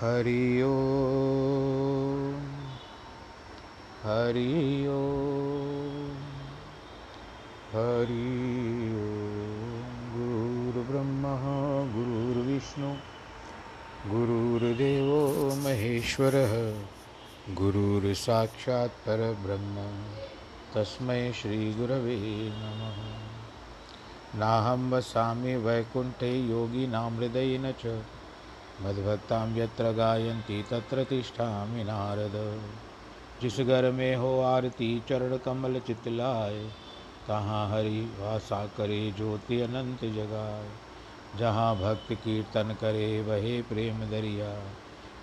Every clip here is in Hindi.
हरि ओम हरि ओम, हरि गुरुर्ब्रह्मा गुरुर्विष्णु गुरुर्देवो महेश्वरः गुरुर्साक्षात् परब्रह्म तस्मै श्रीगुरवे नमः। नाहं वसामि वैकुण्ठे च। मद्भक्तां यत्र गायन्ति तत्र तिष्ठामि नारद। जिस घर में हो आरती चरण कमल चितलाए कहाँ हरि वासा करे ज्योति अनंत जगाए जहाँ भक्त कीर्तन करे वहे प्रेम दरिया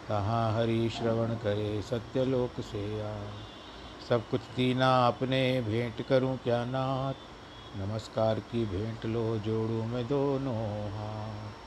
कहाँ हरि श्रवण करे सत्यलोक से आए सब कुछ दीना अपने भेंट करूँ क्या नाथ? नमस्कार की भेंट लो जोड़ू मैं दोनों हाथ।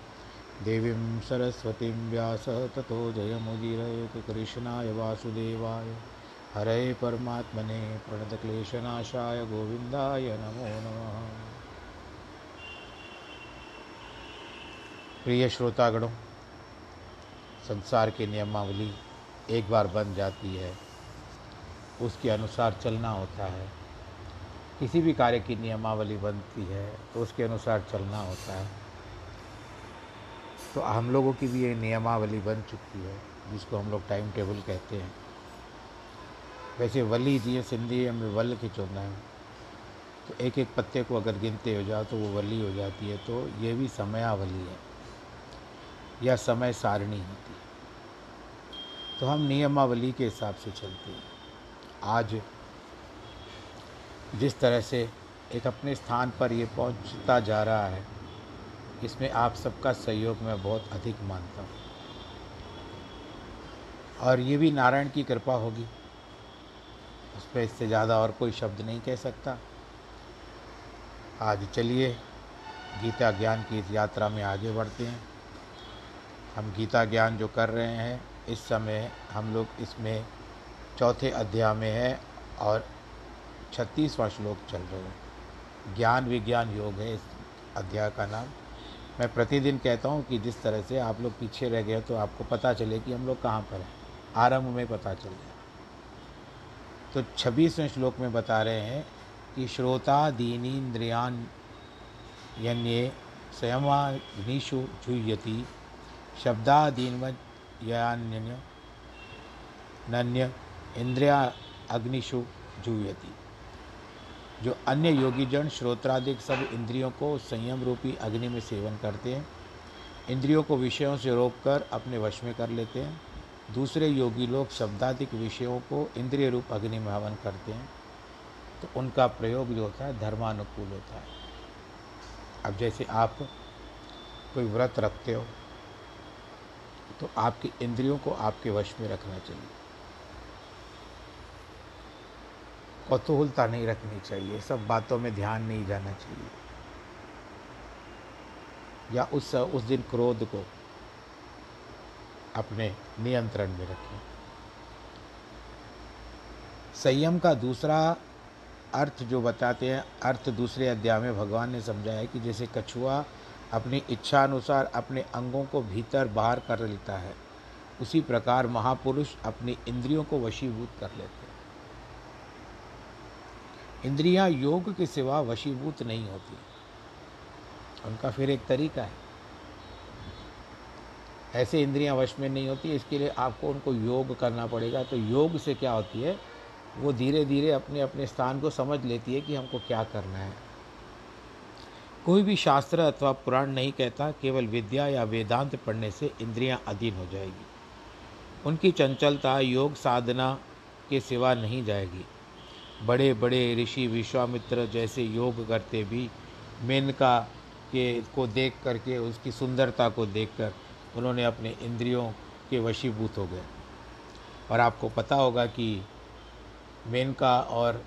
देवीं सरस्वतीं व्यास ततो जयमुदीरयतु कृष्णाय वासुदेवाय। हरे परमात्मने प्रणतक्लेशनाशाय गोविन्दाय नमो नमः। प्रिय श्रोतागणों, संसार की नियमावली एक बार बन जाती है। उसके अनुसार चलना होता है। किसी भी कार्य की नियमावली बनती है तो उसके अनुसार चलना होता है। तो हम लोगों की भी ये नियमावली बन चुकी है, जिसको हम लोग टाइम टेबल कहते हैं। वैसे वली जीअं सिंधी में वल खे चवंदा आहियूं तो एक एक पत्ते को अगर गिनते हो जाओ तो वो वली हो जाती है। तो ये भी समयावली है, या समय सारणी होती है। तो हम नियमावली के हिसाब से चलते हैं। आज जिस तरह से एक अपने स्थान पर ये पहुँचता जा रहा है इसमें आप सबका सहयोग मैं बहुत अधिक मानता हूँ। और ये भी नारायण की कृपा होगी। उस पर इससे ज़्यादा और कोई शब्द नहीं कह सकता। आज चलिए, गीता ज्ञान की इस यात्रा में आगे बढ़ते हैं। हम गीता ज्ञान जो कर रहे हैं, इस समय हम लोग इसमें चौथे अध्याय में है और छत्तीसवां श्लोक चल रहे हैं। ज्ञान विज्ञान योग है इस अध्याय का नाम। मैं प्रतिदिन कहता हूँ कि जिस तरह से आप लोग पीछे रह गए तो आपको पता चले कि हम लोग कहाँ पर हैं। आरंभ में पता चल गया। तो छब्बीसवें श्लोक में बता रहे हैं कि श्रोता दीनीन्द्रियान यन्ये संयमाग्निषु झुयति शब्दादीन्वयान्य नन्य इंद्रिया अग्निशु झुयति जो अन्य योगी जन श्रोत्रादिक सब इंद्रियों को संयम रूपी अग्नि में सेवन करते हैं। इंद्रियों को विषयों से रोककर अपने वश में कर लेते हैं। दूसरे योगी लोग शब्दाधिक विषयों को इंद्रिय रूप अग्नि में हवन करते हैं। तो उनका प्रयोग जो होता है, धर्मानुकूल होता है। अब जैसे आप कोई व्रत रखते हो तो आपकी इंद्रियों को आपके वश में रखना चाहिए। कौतूहलता नहीं रखनी चाहिए। सब बातों में ध्यान नहीं जाना चाहिए। या उस उस दिन क्रोध को अपने नियंत्रण में रखें। संयम का दूसरा अर्थ जो बताते हैं, अर्थ दूसरे अध्याय में भगवान ने समझाया कि जैसे कछुआ अपनी इच्छा अनुसार अपने अंगों को भीतर बाहर कर लेता है, उसी प्रकार महापुरुष अपनी इंद्रियों को वशीभूत कर लेते हैं। इंद्रियाँ योग के सिवा वशीभूत नहीं होती। उनका फिर एक तरीका है। ऐसे इंद्रियाँ वश में नहीं होती, इसके लिए आपको उनको योग करना पड़ेगा। तो योग से क्या होती है? वो धीरे धीरे अपने अपने स्थान को समझ लेती है कि हमको क्या करना है। कोई भी शास्त्र अथवा पुराण नहीं कहता, केवल विद्या या वेदांत पढ़ने से इंद्रियाँ अधीन हो जाएगी। उनकी चंचलता, योग साधना के सिवा नहीं जाएगी। बड़े बड़े ऋषि विश्वामित्र जैसे योग करते भी, मेनका के को देख करके, उसकी सुंदरता को देखकर, उन्होंने अपने इंद्रियों के वशीभूत हो गए। और आपको पता होगा कि मेनका और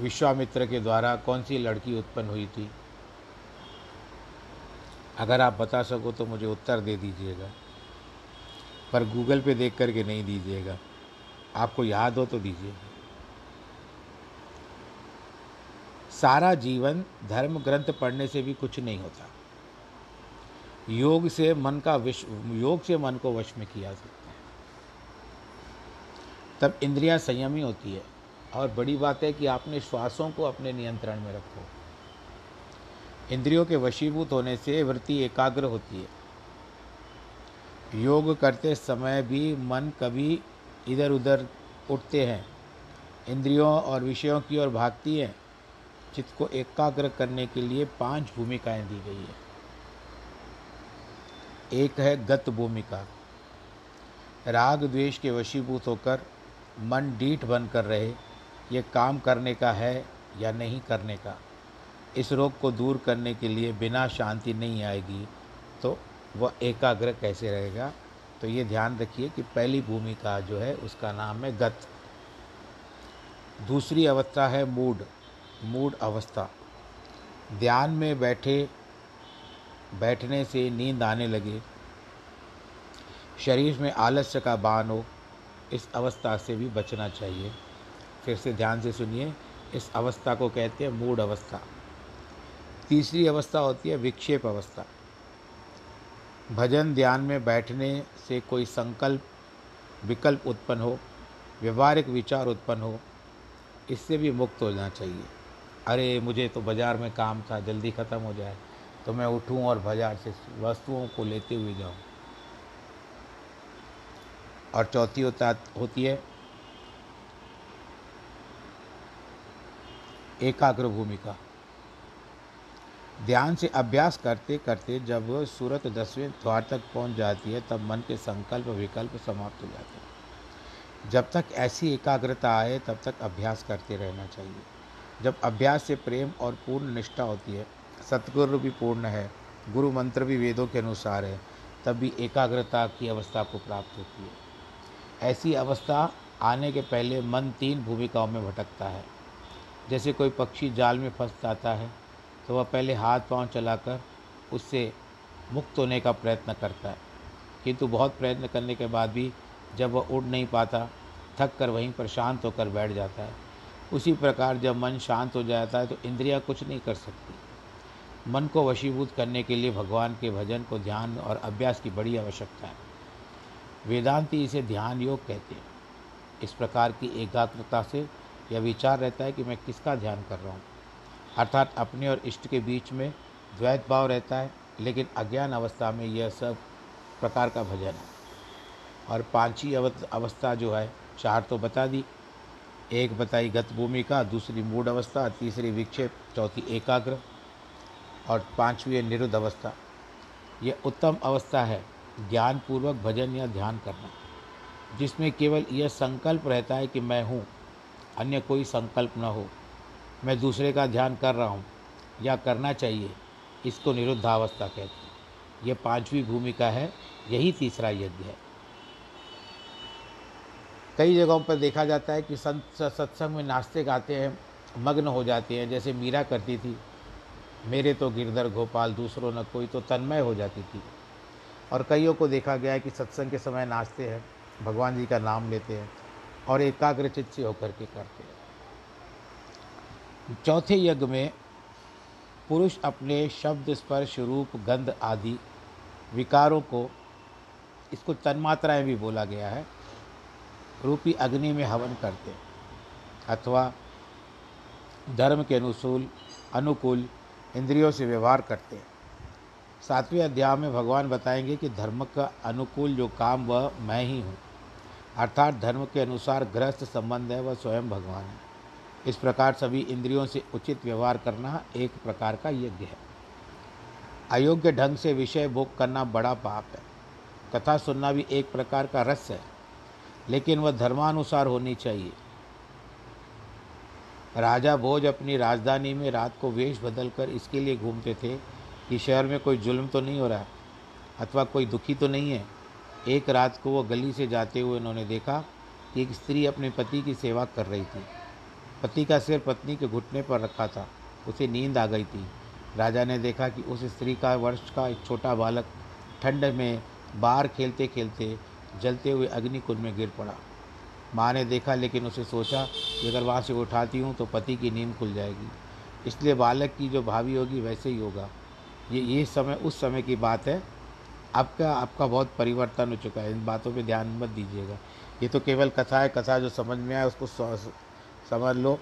विश्वामित्र के द्वारा कौन सी लड़की उत्पन्न हुई थी? अगर आप बता सको तो मुझे उत्तर दे दीजिएगा, पर गूगल पे देख करके नहीं दीजिएगा। आपको याद हो तो दीजिए। सारा जीवन धर्म ग्रंथ पढ़ने से भी कुछ नहीं होता। योग से मन का विश्व योग से मन को वश में किया सकते हैं। तब इंद्रियाँ संयमी होती है और बड़ी बात है कि आपने श्वासों को अपने नियंत्रण में रखो। इंद्रियों के वशीभूत होने से वृत्ति एकाग्र होती है। योग करते समय भी मन कभी इधर उधर उठते हैं। इंद्रियों और विषयों की ओर भागती हैं। चित्त को एकाग्र करने के लिए पाँच भूमिकाएँ दी गई है। एक है गत भूमिका। राग द्वेष के वशीभूत होकर मन डीठ बन कर रहे, ये काम करने का है या नहीं करने का? इस रोग को दूर करने के लिए बिना शांति नहीं आएगी तो वह एकाग्र कैसे रहेगा? तो ये ध्यान रखिए कि पहली भूमिका जो है, उसका नाम है गत। दूसरी अवस्था है मूड मूड अवस्था। ध्यान में बैठे, बैठने से नींद आने लगे। शरीर में आलस्य का बान हो, इस अवस्था से भी बचना चाहिए। फिर से ध्यान से सुनिए, इस अवस्था को कहते हैं मूड अवस्था। तीसरी अवस्था होती है विक्षेप अवस्था। भजन ध्यान में बैठने से कोई संकल्प, विकल्प उत्पन्न हो, व्यवहारिक विचार उत्पन्न हो, इससे भी मुक्त हो जाना चाहिए। अरे, मुझे तो बाज़ार में काम था, जल्दी ख़त्म हो जाए तो मैं उठूं और बाज़ार से वस्तुओं को लेते हुए जाऊँ। और चौथी होता, होती है एकाग्र भूमिका। ध्यान से अभ्यास करते करते जब सूरत दसवें द्वार तक पहुँच जाती है, तब मन के संकल्प विकल्प समाप्त हो जाते हैं। जब तक ऐसी एकाग्रता आए, तब तक अभ्यास करते रहना चाहिए। जब अभ्यास से प्रेम और पूर्ण निष्ठा होती है, सतगुरु भी पूर्ण है, गुरु मंत्र भी वेदों के अनुसार है, तब भी एकाग्रता की अवस्था को प्राप्त होती है। ऐसी अवस्था आने के पहले मन तीन भूमिकाओं में भटकता है। जैसे कोई पक्षी जाल में फंस जाता है तो वह पहले हाथ पाँव चलाकर उससे मुक्त होने का प्रयत्न करता है। किंतु बहुत प्रयत्न करने के बाद भी जब वह उड़ नहीं पाता थक कर वहीं पर शांत होकर बैठ जाता है। उसी प्रकार जब मन शांत हो जाता है तो इंद्रियाँ कुछ नहीं कर सकती। मन को वशीभूत करने के लिए भगवान के भजन को ध्यान और अभ्यास की बड़ी आवश्यकता है। वेदांती इसे ध्यान योग कहते हैं। इस प्रकार की एकाग्रता से यह विचार रहता है कि मैं किसका ध्यान कर रहा हूँ। अर्थात अपने और इष्ट के बीच में द्वैत भाव रहता है, लेकिन अज्ञान अवस्था में यह सब प्रकार का भजन है। और पांचवी अवस्था जो है, चार तो बता दी। एक बताई गत भूमिका दूसरी मूड अवस्था, तीसरी विक्षेप, चौथी एकाग्र, और पांचवी निरुद्ध अवस्था। यह उत्तम अवस्था है, ज्ञानपूर्वक भजन या ध्यान करना। जिसमें केवल यह संकल्प रहता है कि मैं हूँ, अन्य कोई संकल्प न हो। मैं दूसरे का ध्यान कर रहा हूँ या करना चाहिए, इसको निरुद्धावस्था कहते हैं। यह पांचवी भूमिका है, यही तीसरा यज्ञ है। कई जगहों पर देखा जाता है कि संत सत्संग में नाचते गाते हैं, मग्न हो जाते हैं, जैसे मीरा करती थी, मेरे तो गिरधर गोपाल, दूसरों न कोई तो तन्मय हो जाती थी। और कईयों को देखा गया है कि सत्संग के समय नाचते हैं, भगवान जी का नाम लेते हैं और एकाग्रचित से होकर के करते हैं। चौथे यज्ञ में पुरुष अपने शब्द स्पर्श रूप, गंध आदि विकारों को, इसको तन्मात्राएँ भी बोला गया है, रूपी अग्नि में हवन करते अथवा धर्म के अनुसूल, अनुकूल इंद्रियों से व्यवहार करते सातवें अध्याय में भगवान बताएँगे कि धर्म का अनुकूल जो काम, वह मैं ही हूँ। अर्थात धर्म के अनुसार गृहस्थ संबंध है, वह स्वयं भगवान है। इस प्रकार सभी इंद्रियों से उचित व्यवहार करना एक प्रकार का यज्ञ है। अयोग्य ढंग से विषय भोग करना बड़ा पाप है। कथा सुनना भी एक प्रकार का रस है, लेकिन वह धर्मानुसार होनी चाहिए। राजा भोज अपनी राजधानी में रात को वेश बदल कर इसके लिए घूमते थे कि शहर में कोई जुल्म तो नहीं हो रहा, अथवा कोई दुखी तो नहीं है। एक रात को वह गली से जाते हुए उन्होंने देखा कि एक स्त्री अपने पति की सेवा कर रही थी। पति का सिर पत्नी के घुटने पर रखा था। उसे नींद आ गई थी। राजा ने देखा कि उस स्त्री का वर्ष का एक छोटा बालक ठंड में बाहर खेलते खेलते जलते हुए अग्निकुंड में गिर पड़ा। माँ ने देखा, लेकिन उसे सोचा कि अगर वहाँ से उठाती हूँ तो पति की नींद खुल जाएगी। इसलिए बालक की जो भावी होगी वैसे ही होगा। ये ये समय, उस समय की बात है। आपका आपका बहुत परिवर्तन हो चुका है। इन बातों पे ध्यान मत दीजिएगा। ये तो केवल कथा है। कथा जो समझ में आए उसको समझ लो।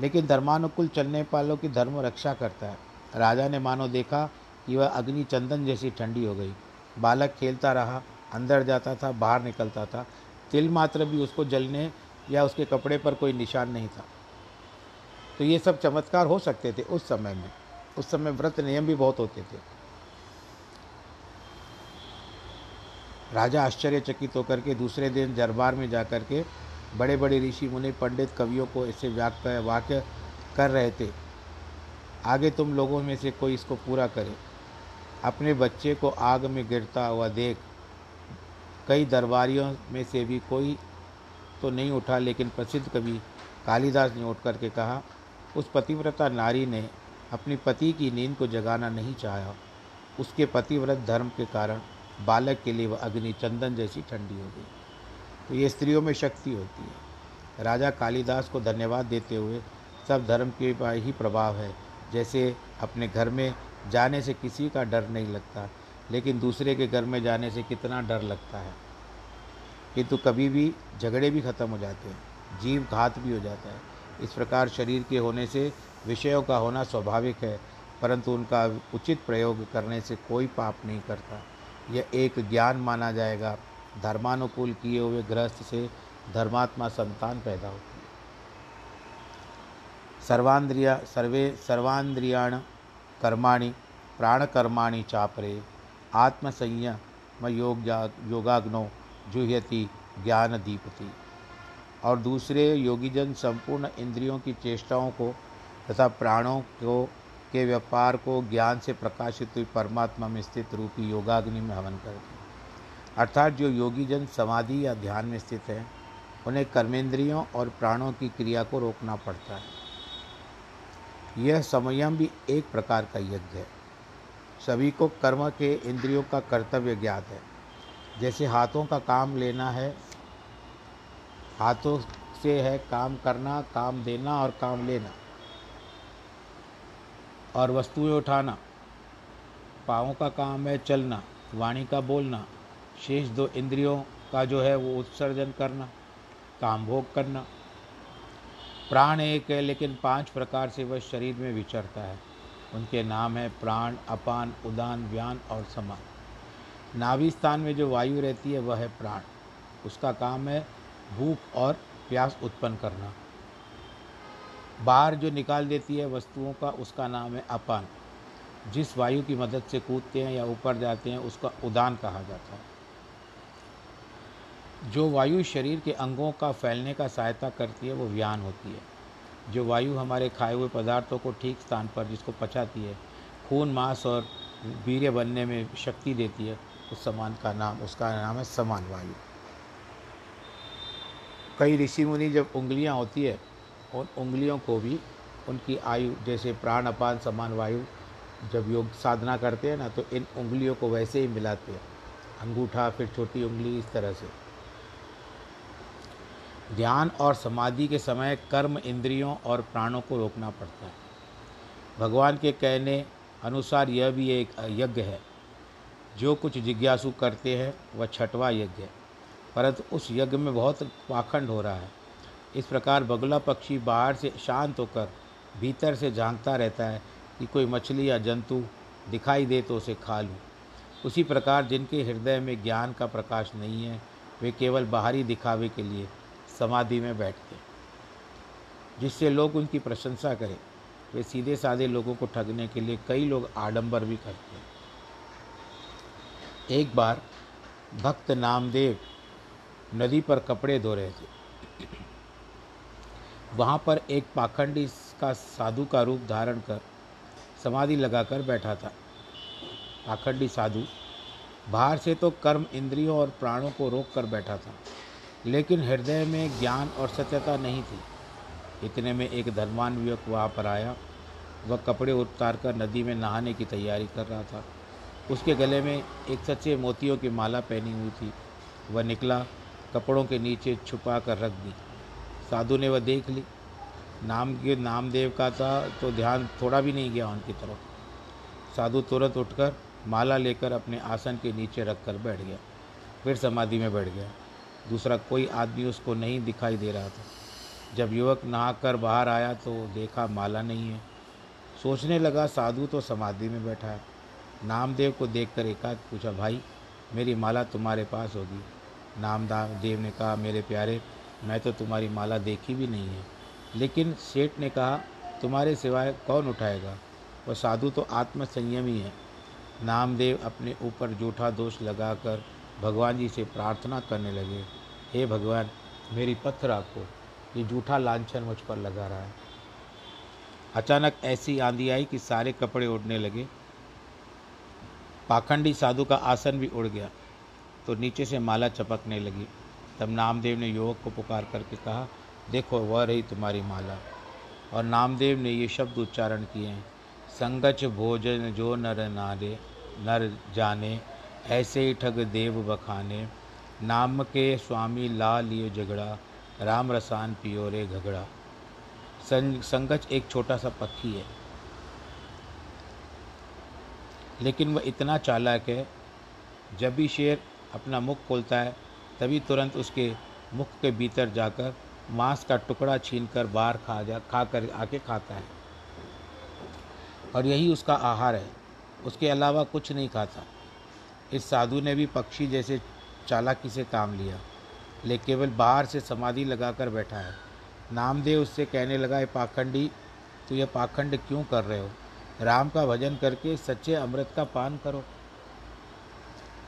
लेकिन धर्मानुकूल चलने वालों की धर्म रक्षा करता है। राजा ने मानो देखा कि वह अग्नि चंदन जैसी ठंडी हो गई। बालक खेलता रहा, अंदर जाता था, बाहर निकलता था। तिल मात्र भी उसको जलने या उसके कपड़े पर कोई निशान नहीं था। तो ये सब चमत्कार हो सकते थे उस समय में। उस समय व्रत नियम भी बहुत होते थे। राजा आश्चर्यचकित होकर के दूसरे दिन दरबार में जा कर के बड़े बड़े ऋषि मुनि पंडित कवियों को ऐसे वाक्य वाक्य कर रहे थे। आगे तुम लोगों में से कोई इसको पूरा करे। अपने बच्चे को आग में गिरता हुआ देख। कई दरबारियों में से भी कोई तो नहीं उठा, लेकिन प्रसिद्ध कवि कालिदास ने उठ करके कहा, उस पतिव्रता नारी ने अपने पति की नींद को जगाना नहीं चाहा। उसके पतिव्रत धर्म के कारण बालक के लिए वह अग्नि चंदन जैसी ठंडी हो गई। तो ये स्त्रियों में शक्ति होती है। राजा कालिदास को धन्यवाद देते हुए सब धर्म के ही प्रभाव है। जैसे अपने घर में जाने से किसी का डर नहीं लगता, लेकिन दूसरे के घर में जाने से कितना डर लगता है। किंतु कभी भी झगड़े भी खत्म हो जाते हैं जीव घात भी हो जाता है। इस प्रकार शरीर के होने से विषयों का होना स्वाभाविक है, परंतु उनका उचित प्रयोग करने से कोई पाप नहीं करता। यह एक ज्ञान माना जाएगा। धर्मानुकूल किए हुए गृहस्थ से धर्मात्मा संतान पैदा होती है। सर्वांद्रिया, सर्वे, सर्वांद्रियाण कर्माणि, प्राणकर्माणि चापरे आत्मसंयम योग योगाग्नो, जुह्यति ज्ञान दीपति और दूसरे योगीजन संपूर्ण इंद्रियों की चेष्टाओं को तथा प्राणों को, के व्यापार को ज्ञान से प्रकाशित हुई परमात्मा में स्थित रूपी योगाग्नि में हवन करते अर्थात जो योगी जन समाधि या ध्यान में स्थित हैं, उन्हें कर्मेंद्रियों और प्राणों की क्रिया को रोकना पड़ता है। यह संयम भी एक प्रकार का यज्ञ है। सभी को कर्म के इंद्रियों का कर्तव्य ज्ञात है। जैसे हाथों का काम लेना है, हाथों से है काम करना, काम देना और काम लेना, और वस्तुएँ उठाना, पाँव का काम है चलना, वाणी का बोलना शेष दो इंद्रियों का जो है वो उत्सर्जन करना, काम भोग करना। प्राण एक है, लेकिन पाँच प्रकार से वह शरीर में विचरता है। उनके नाम है प्राण, अपान, उदान, व्यान और समान। नाभि स्थान में जो वायु रहती है, वह है प्राण। उसका काम है भूख और प्यास उत्पन्न करना। बाहर जो निकाल देती है वस्तुओं का, उसका नाम है अपान। जिस वायु की मदद से कूदते हैं या ऊपर जाते हैं, उसका उदान कहा जाता है। जो वायु शरीर के अंगों का फैलने का सहायता करती है, वो व्यान होती है। जो वायु हमारे खाए हुए पदार्थों को ठीक स्थान पर, जिसको पचाती है, खून, मांस और वीर्य बनने में शक्ति देती है, उस समान का नाम, उसका नाम है समान वायु। कई ऋषि मुनि जब उंगलियाँ होती है, उन उंगलियों को भी उनकी आयु, जैसे प्राण, अपान, समान वायु, जब योग साधना करते हैं ना तो इन उंगलियों को वैसे ही मिलाते हैं। अंगूठा, फिर छोटी उंगली, इस तरह से। ध्यान और समाधि के समय कर्म इंद्रियों और प्राणों को रोकना पड़ता है। भगवान के कहने अनुसार यह भी एक यज्ञ है। जो कुछ जिज्ञासु करते हैं, वह छठवा यज्ञ है। परंतु उस यज्ञ में बहुत पाखंड हो रहा है। इस प्रकार बगुला पक्षी बाहर से शांत होकर, भीतर से झांकता रहता है कि कोई मछली या जंतु दिखाई दे तो उसे खा लूँ। उसी प्रकार जिनके हृदय में ज्ञान का प्रकाश नहीं है, वे केवल बाहरी दिखावे के लिए समाधि में बैठते जिससे लोग उनकी प्रशंसा करें। वे सीधे साधे लोगों को ठगने के लिए कई लोग आडंबर भी करते हैं। एक बार भक्त नामदेव नदी पर कपड़े धो रहे थे। वहाँ पर एक पाखंडी का साधु का रूप धारण कर समाधि लगाकर बैठा था। पाखंडी साधु, बाहर से तो कर्म इंद्रियों और प्राणों को रोक कर बैठा था। लेकिन हृदय में ज्ञान और सत्यता नहीं थी। इतने में एक धनवान युवक वहाँ पर आया। वह कपड़े उतार कर नदी में नहाने की तैयारी कर रहा था। उसके गले में एक सच्चे मोतियों की माला पहनी हुई थी। वह निकला, कपड़ों के नीचे छुपा कर रख दी। साधु ने वह देख ली। नाम के नामदेव का था तो ध्यान थोड़ा भी नहीं गया उनकी तरफ़। साधु तुरंत उठकर माला लेकर अपने आसन के नीचे रख कर बैठ गया। फिर समाधि में बैठ गया। दूसरा कोई आदमी उसको नहीं दिखाई दे रहा था। जब युवक नहाकर बाहर आया तो देखा माला नहीं है। सोचने लगा साधु तो समाधि में बैठा है। नामदेव को देख देखकर एकाध पूछा, भाई, मेरी माला तुम्हारे पास होगी। नामदाव देव ने कहा, मेरे प्यारे, मैं तो तुम्हारी माला देखी भी नहीं है। लेकिन सेठ ने कहा, तुम्हारे सिवाय कौन उठाएगा? वह साधु तो आत्म संयमी है। नामदेव अपने ऊपर जूठा दोष लगाकर भगवान जी से प्रार्थना करने लगे, हे भगवान, मेरी पत्थर आपको, ये जूठा लांछन मुझ पर लगा रहा है। अचानक ऐसी आंधी आई कि सारे कपड़े उड़ने लगे। पाखंडी साधु का आसन भी उड़ गया तो नीचे से माला चपकने लगी। तब नामदेव ने युवक को पुकार करके कहा, देखो, वह रही तुम्हारी माला। और नामदेव ने ये शब्द उच्चारण किए हैं, संगच भोजन जो नर नारे, नर जाने ऐसे ही ठग देव बखाने, नाम के स्वामी ला लिए झगड़ा, राम रसान पियो रे घगड़ा संगच एक छोटा सा पक्षी है। लेकिन वह इतना चालाक है, जब भी शेर अपना मुख खोलता है, तभी तुरंत उसके मुख के भीतर जाकर मांस का टुकड़ा छीनकर बाहर खा जा खा कर आके खाता है। और यही उसका आहार है। उसके अलावा कुछ नहीं खाता। इस साधु ने भी पक्षी जैसे चालाकी से काम लिया ले केवल बाहर से समाधि लगाकर बैठा है। नामदेव उससे कहने लगा पाखंडी तो यह पाखंड क्यों कर रहे हो? राम का भजन करके सच्चे अमृत का पान करो,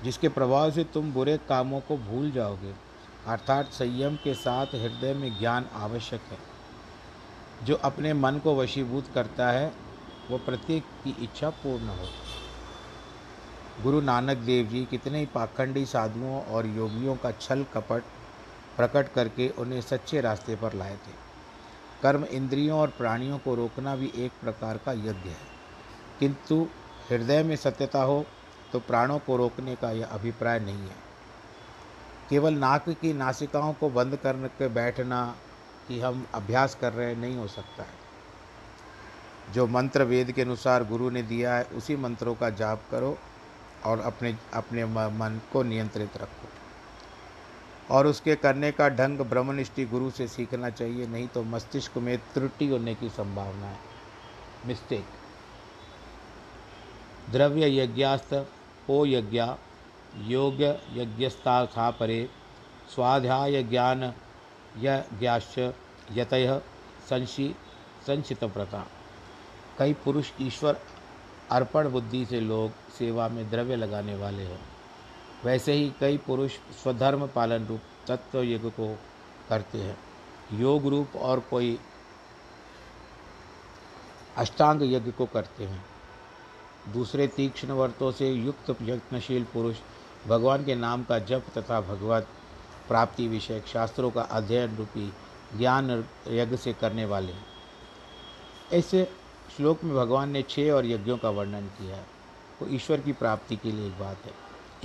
जिसके प्रभाव से तुम बुरे कामों को भूल जाओगे। अर्थात संयम के साथ हृदय में ज्ञान आवश्यक है। जो अपने मन को वशीभूत करता है वो प्रत्येक की इच्छा पूर्ण हो। गुरु नानक देव जी कितने ही पाखंडी साधुओं और योगियों का छल कपट प्रकट करके उन्हें सच्चे रास्ते पर लाए थे। कर्म इंद्रियों और प्राणियों को रोकना भी एक प्रकार का यज्ञ है। किंतु हृदय में सत्यता हो तो प्राणों को रोकने का यह अभिप्राय नहीं है। केवल नाक की नासिकाओं को बंद कर के बैठना कि हम अभ्यास कर रहे हैं नहीं हो सकता है। जो मंत्र वेद के अनुसार गुरु ने दिया है, उसी मंत्रों का जाप करो। और अपने अपने मन को नियंत्रित रखो। और उसके करने का ढंग ब्रह्मनिष्ठि गुरु से सीखना चाहिए, नहीं तो मस्तिष्क में त्रुटि होने की संभावना है। मिस्टेक द्रव्य यज्ञास्त, ओ यज्ञ योग यज्ञस्था था परे, स्वाध्याय ज्ञान, यज्ञाश्च, यतय, संशी संचित प्रथा कई पुरुष ईश्वर अर्पण बुद्धि से लोग सेवा में द्रव्य लगाने वाले हैं। वैसे ही कई पुरुष स्वधर्म पालन रूप तत्व युग को करते हैं। योग रूप और कोई अष्टांग यज्ञ को करते हैं। दूसरे तीक्ष्ण वर्तों से युक्त यत्नशील पुरुष भगवान के नाम का जप तथा भगवत प्राप्ति विषय शास्त्रों का अध्ययन रूपी ज्ञान यज्ञ से करने वाले ऐसे श्लोक में भगवान ने छः और यज्ञों का वर्णन किया है। वो ईश्वर की प्राप्ति के लिए एक बात है।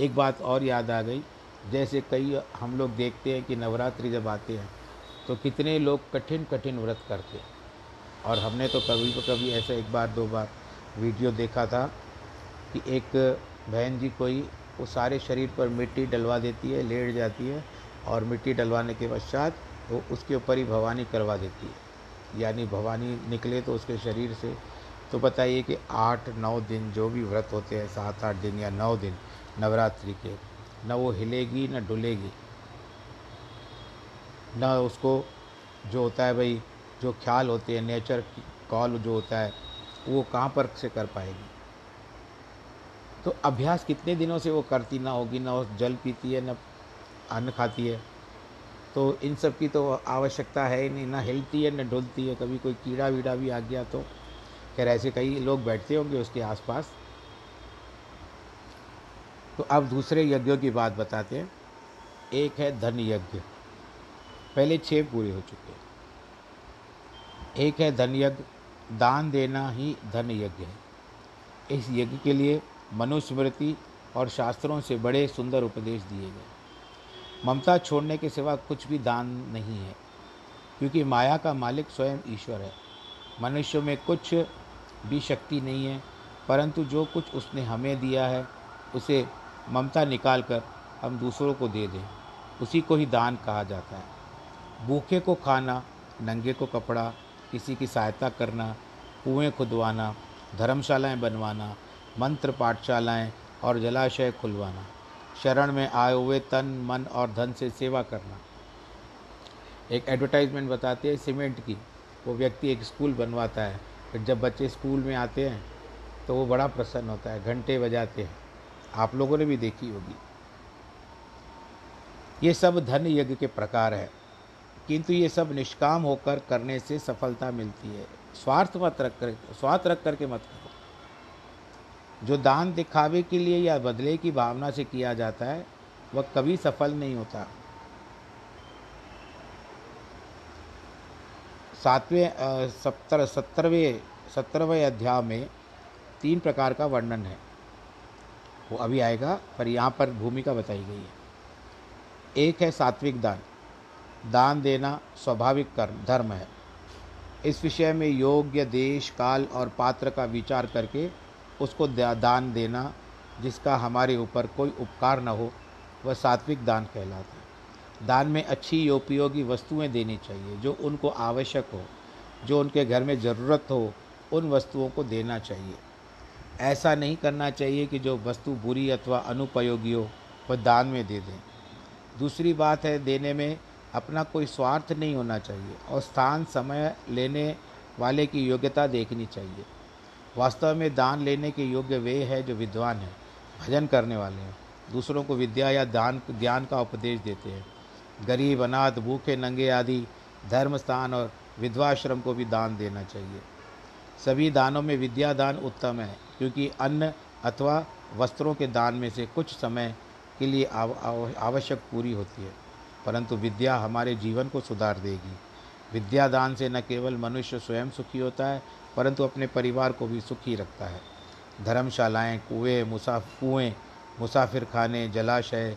एक बात और याद आ गई, जैसे कई हम लोग देखते हैं कि नवरात्रि जब आते हैं तो कितने लोग कठिन कठिन व्रत करते हैं। और हमने तो कभी तो कभी ऐसा एक बार, दो बार वीडियो देखा था कि एक बहन जी कोई, वो सारे शरीर पर मिट्टी डलवा देती है, लेट जाती है और मिट्टी डलवाने के पश्चात वो उसके ऊपर ही भवानी करवा देती है। यानी भवानी निकले तो उसके शरीर से। तो बताइए कि आठ, नौ दिन जो भी व्रत होते हैं, सात, आठ दिन या नौ दिन नवरात्रि के, न वो हिलेगी, न डुलेगी। न उसको जो होता है भाई, जो ख्याल होते हैं, नेचर कॉल जो होता है, वो कहाँ पर से कर पाएगी? तो अभ्यास कितने दिनों से वो करती ना होगी, ना जल पीती है, न अन्न खाती है? तो इन सब की तो आवश्यकता है नहीं, ना हिलती है, न ढुलती है। कभी कोई कीड़ा वीड़ा भी आ गया तो खैर ऐसे कई लोग बैठते होंगे उसके आसपास। तो अब दूसरे यज्ञों की बात बताते हैं। एक है धन यज्ञ पहले छः पूरे हो चुके हैं। एक है धन यज्ञ दान देना ही धन यज्ञ है। इस यज्ञ के लिए मनुस्मृति और शास्त्रों से बड़े सुंदर उपदेश दिए गए। ममता छोड़ने के सिवा कुछ भी दान नहीं है, क्योंकि माया का मालिक स्वयं ईश्वर है। मनुष्य में कुछ भी शक्ति नहीं है, परंतु जो कुछ उसने हमें दिया है, उसे ममता निकाल कर हम दूसरों को दे दें। उसी को ही दान कहा जाता है। भूखे को खाना, नंगे को कपड़ा, किसी की सहायता करना, कुएँ खुदवाना, धर्मशालाएँ बनवाना, मंत्र पाठशालाएँ और जलाशय खुलवाना। शरण में आए हुए तन, मन और धन से सेवा करना। एक एडवर्टाइजमेंट बताते हैं सीमेंट की। वो व्यक्ति एक स्कूल बनवाता है। फिर जब बच्चे स्कूल में आते हैं तो वो बड़ा प्रसन्न होता है, घंटे बजाते हैं। आप लोगों ने भी देखी होगी। ये सब धन यज्ञ के प्रकार है। किंतु ये सब निष्काम होकर करने से सफलता मिलती है। स्वार्थ मत रख कर, स्वार्थ रख करके मत करो जो दान दिखावे के लिए या बदले की भावना से किया जाता है, वह कभी सफल नहीं होता। सातवें सत्तर, सत्तरवें सत्तरवें अध्याय में तीन प्रकार का वर्णन है। वो अभी आएगा, पर यहाँ पर भूमिका बताई गई है। एक है सात्विक दान। दान देना स्वाभाविक कर्म, धर्म है। इस विषय में योग्य देश, काल और पात्र का विचार करके उसको दान देना जिसका हमारे ऊपर कोई उपकार न हो, वह सात्विक दान कहलाता है। दान में अच्छी उपयोगी वस्तुएँ देनी चाहिए, जो उनको आवश्यक हो, जो उनके घर में ज़रूरत हो, उन वस्तुओं को देना चाहिए। ऐसा नहीं करना चाहिए कि जो वस्तु बुरी अथवा अनुपयोगी हो, वह दान में दे दें। दूसरी बात है, देने में अपना कोई स्वार्थ नहीं होना चाहिए और स्थान, समय लेने वाले की योग्यता देखनी चाहिए। वास्तव में दान लेने के योग्य वे है जो विद्वान हैं, भजन करने वाले हैं। दूसरों को विद्या या दान, ज्ञान का उपदेश देते हैं। गरीब, अनाथ, भूखे, नंगे आदि धर्म स्थान और विधवाश्रम को भी दान देना चाहिए। सभी दानों में विद्या दान उत्तम है, क्योंकि अन्न अथवा वस्त्रों के दान में से कुछ समय के लिए आवश्यक पूरी होती है, परंतु विद्या हमारे जीवन को सुधार देगी। विद्यादान से न केवल मनुष्य स्वयं सुखी होता है, परंतु अपने परिवार को भी सुखी रखता है। धर्मशालाएँ, कुएँ, मुसाफ, कुएँ, मुसाफिर खाने, जलाशय,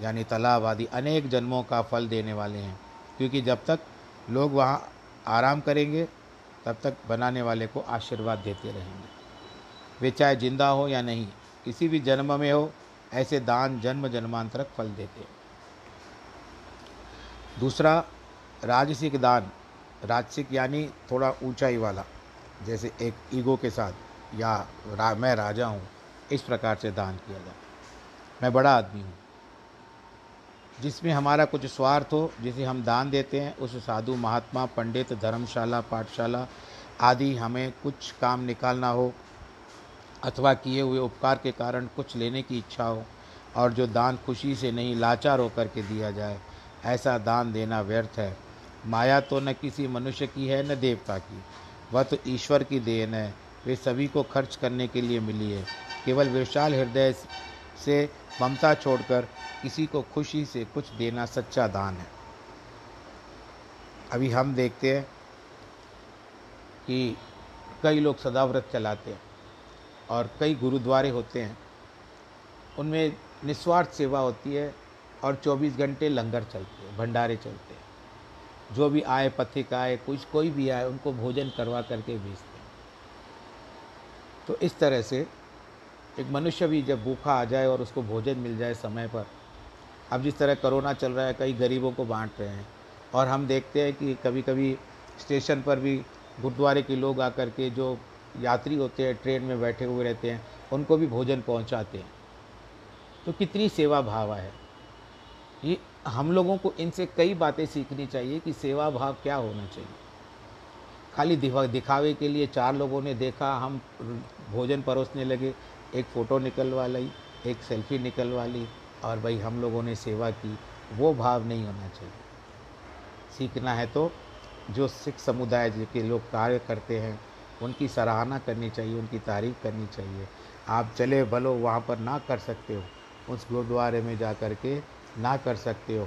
यानी तालाब आदि अनेक जन्मों का फल देने वाले हैं, क्योंकि जब तक लोग वहाँ आराम करेंगे, तब तक बनाने वाले को आशीर्वाद देते रहेंगे। वे चाहे ज़िंदा हो या नहीं, किसी भी जन्म में हो, ऐसे दान जन्म जन्मांतरक फल देते हैं। दूसरा राजसिक दान राजसिक यानी थोड़ा ऊंचाई वाला जैसे एक ईगो के साथ या रा, मैं राजा हूँ इस प्रकार से दान किया जाए मैं बड़ा आदमी हूँ। जिसमें हमारा कुछ स्वार्थ हो जिसे हम दान देते हैं उस साधु महात्मा पंडित धर्मशाला पाठशाला आदि हमें कुछ काम निकालना हो अथवा किए हुए उपकार के कारण कुछ लेने की इच्छा हो और जो दान खुशी से नहीं लाचार होकर के दिया जाए ऐसा दान देना व्यर्थ है। माया तो न किसी मनुष्य की है, न देवता की। वह तो ईश्वर की देन है। वे सभी को खर्च करने के लिए मिली है। केवल विशाल हृदय से ममता छोड़कर किसी को खुशी से कुछ देना सच्चा दान है। अभी हम देखते हैं कि कई लोग सदाव्रत चलाते हैं और कई गुरुद्वारे होते हैं। उनमें निस्वार्थ सेवा होती है और 24 घंटे लंगर चलते हैं, भंडारे चलते हैं। जो भी आए पथिक आए कुछ कोई भी आए उनको भोजन करवा करके भेजते हैं। तो इस तरह से एक मनुष्य भी जब भूखा आ जाए और उसको भोजन मिल जाए समय पर, अब जिस तरह कोरोना चल रहा है, कई गरीबों को बांट रहे हैं और हम देखते हैं कि कभी कभी स्टेशन पर भी गुरुद्वारे के लोग आकर के जो यात्री होते हैं, ट्रेन में बैठे हुए रहते हैं, उनको भी भोजन पहुंचाते हैं। तो कितनी सेवा भाव है। ये हम लोगों को इनसे कई बातें सीखनी चाहिए कि सेवा भाव क्या होना चाहिए। खाली दिखा, दिखावे के लिए चार लोगों ने देखा, हम भोजन परोसने लगे, एक फ़ोटो निकलवा ली, एक सेल्फी निकलवा ली, और भाई हम लोगों ने सेवा की। वो भाव नहीं होना चाहिए। सीखना है तो जो सिख समुदाय के लोग कार्य करते हैं, उनकी सराहना करनी चाहिए, उनकी तारीफ़ करनी चाहिए। आप चले, भलो, वहाँ पर ना कर सकते हो। उस गुरुद्वारे में जा कर के ना कर सकते हो।